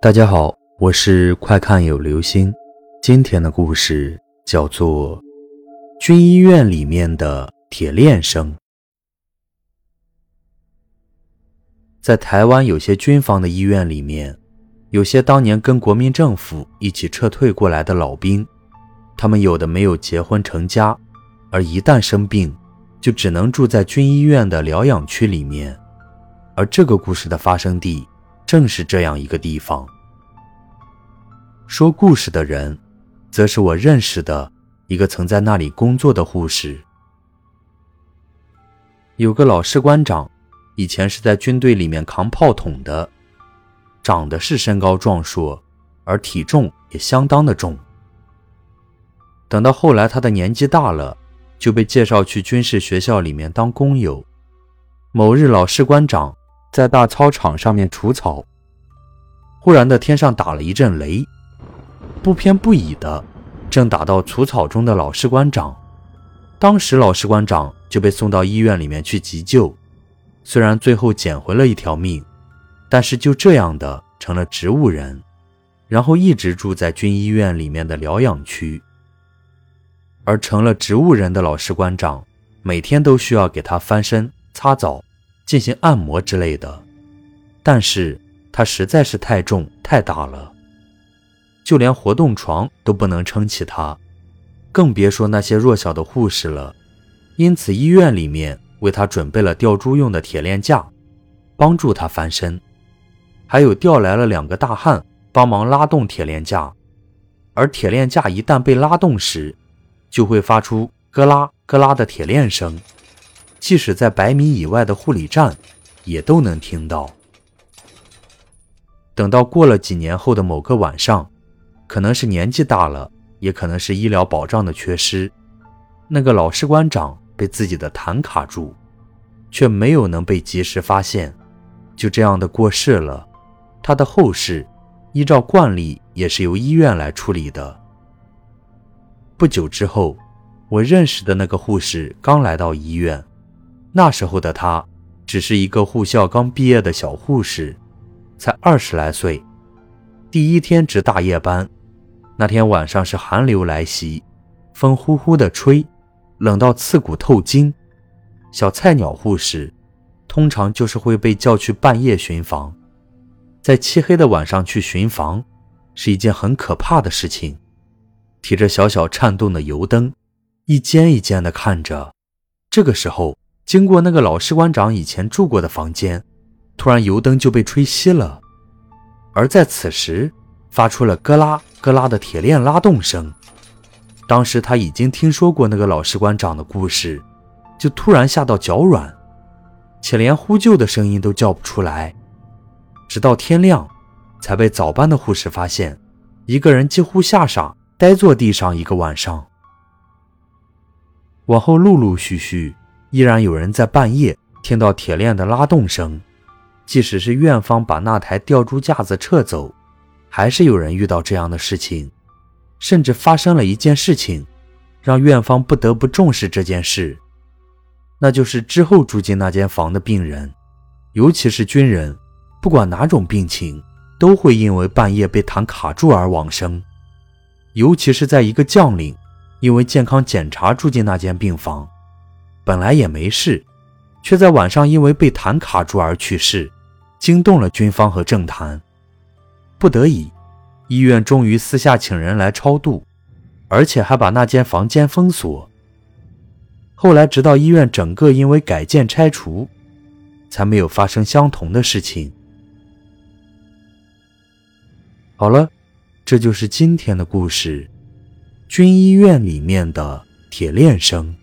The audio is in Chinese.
大家好，我是快看有流星。今天的故事叫做《军医院里面的铁链声》。在台湾有些军方的医院里面，有些当年跟国民政府一起撤退过来的老兵，他们有的没有结婚成家，而一旦生病，就只能住在军医院的疗养区里面。而这个故事的发生地正是这样一个地方。说故事的人，则是我认识的一个曾在那里工作的护士。有个老士官长，以前是在军队里面扛炮筒的，长得是身高壮硕，而体重也相当的重。等到后来他的年纪大了，就被介绍去军事学校里面当工友。某日，老士官长。在大操场上面除草，忽然的天上打了一阵雷，不偏不倚的正打到除草中的老士官长。当时老士官长就被送到医院里面去急救，虽然最后捡回了一条命，但是就这样的成了植物人，然后一直住在军医院里面的疗养区。而成了植物人的老士官长，每天都需要给他翻身、擦澡。进行按摩之类的，但是他实在是太重太大了，就连活动床都不能撑起他，更别说那些弱小的护士了。因此，医院里面为他准备了吊珠用的铁链架，帮助他翻身，还有调来了两个大汉帮忙拉动铁链架。而铁链架一旦被拉动时，就会发出咯啦咯啦的铁链声。即使在百米以外的护理站，也都能听到。等到过了几年后的某个晚上，可能是年纪大了，也可能是医疗保障的缺失，那个老士官长被自己的痰卡住，却没有能被及时发现，就这样的过世了。他的后事，依照惯例也是由医院来处理的。不久之后，我认识的那个护士刚来到医院。那时候的他只是一个护校刚毕业的小护士，才二十来岁。第一天值大夜班，那天晚上是寒流来袭，风呼呼的吹，冷到刺骨透筋。小菜鸟护士通常就是会被叫去半夜巡房，在漆黑的晚上去巡房是一件很可怕的事情。提着小小颤动的油灯，一间一间的看着。这个时候。经过那个老士官长以前住过的房间，突然油灯就被吹熄了，而在此时发出了咯啦咯啦的铁链拉动声。当时他已经听说过那个老士官长的故事，就突然吓到脚软，且连呼救的声音都叫不出来。直到天亮，才被早班的护士发现，一个人几乎吓傻，呆坐地上一个晚上。往后陆陆续续。依然有人在半夜听到铁链的拉动声，即使是院方把那台吊珠架子撤走，还是有人遇到这样的事情。甚至发生了一件事情，让院方不得不重视这件事，那就是之后住进那间房的病人，尤其是军人，不管哪种病情，都会因为半夜被痰卡住而往生。尤其是在一个将领因为健康检查住进那间病房。本来也没事，却在晚上因为被痰卡住而去世，惊动了军方和政坛。不得已，医院终于私下请人来超度，而且还把那间房间封锁。后来，直到医院整个因为改建拆除，才没有发生相同的事情。好了，这就是今天的故事——军医院里面的铁链声。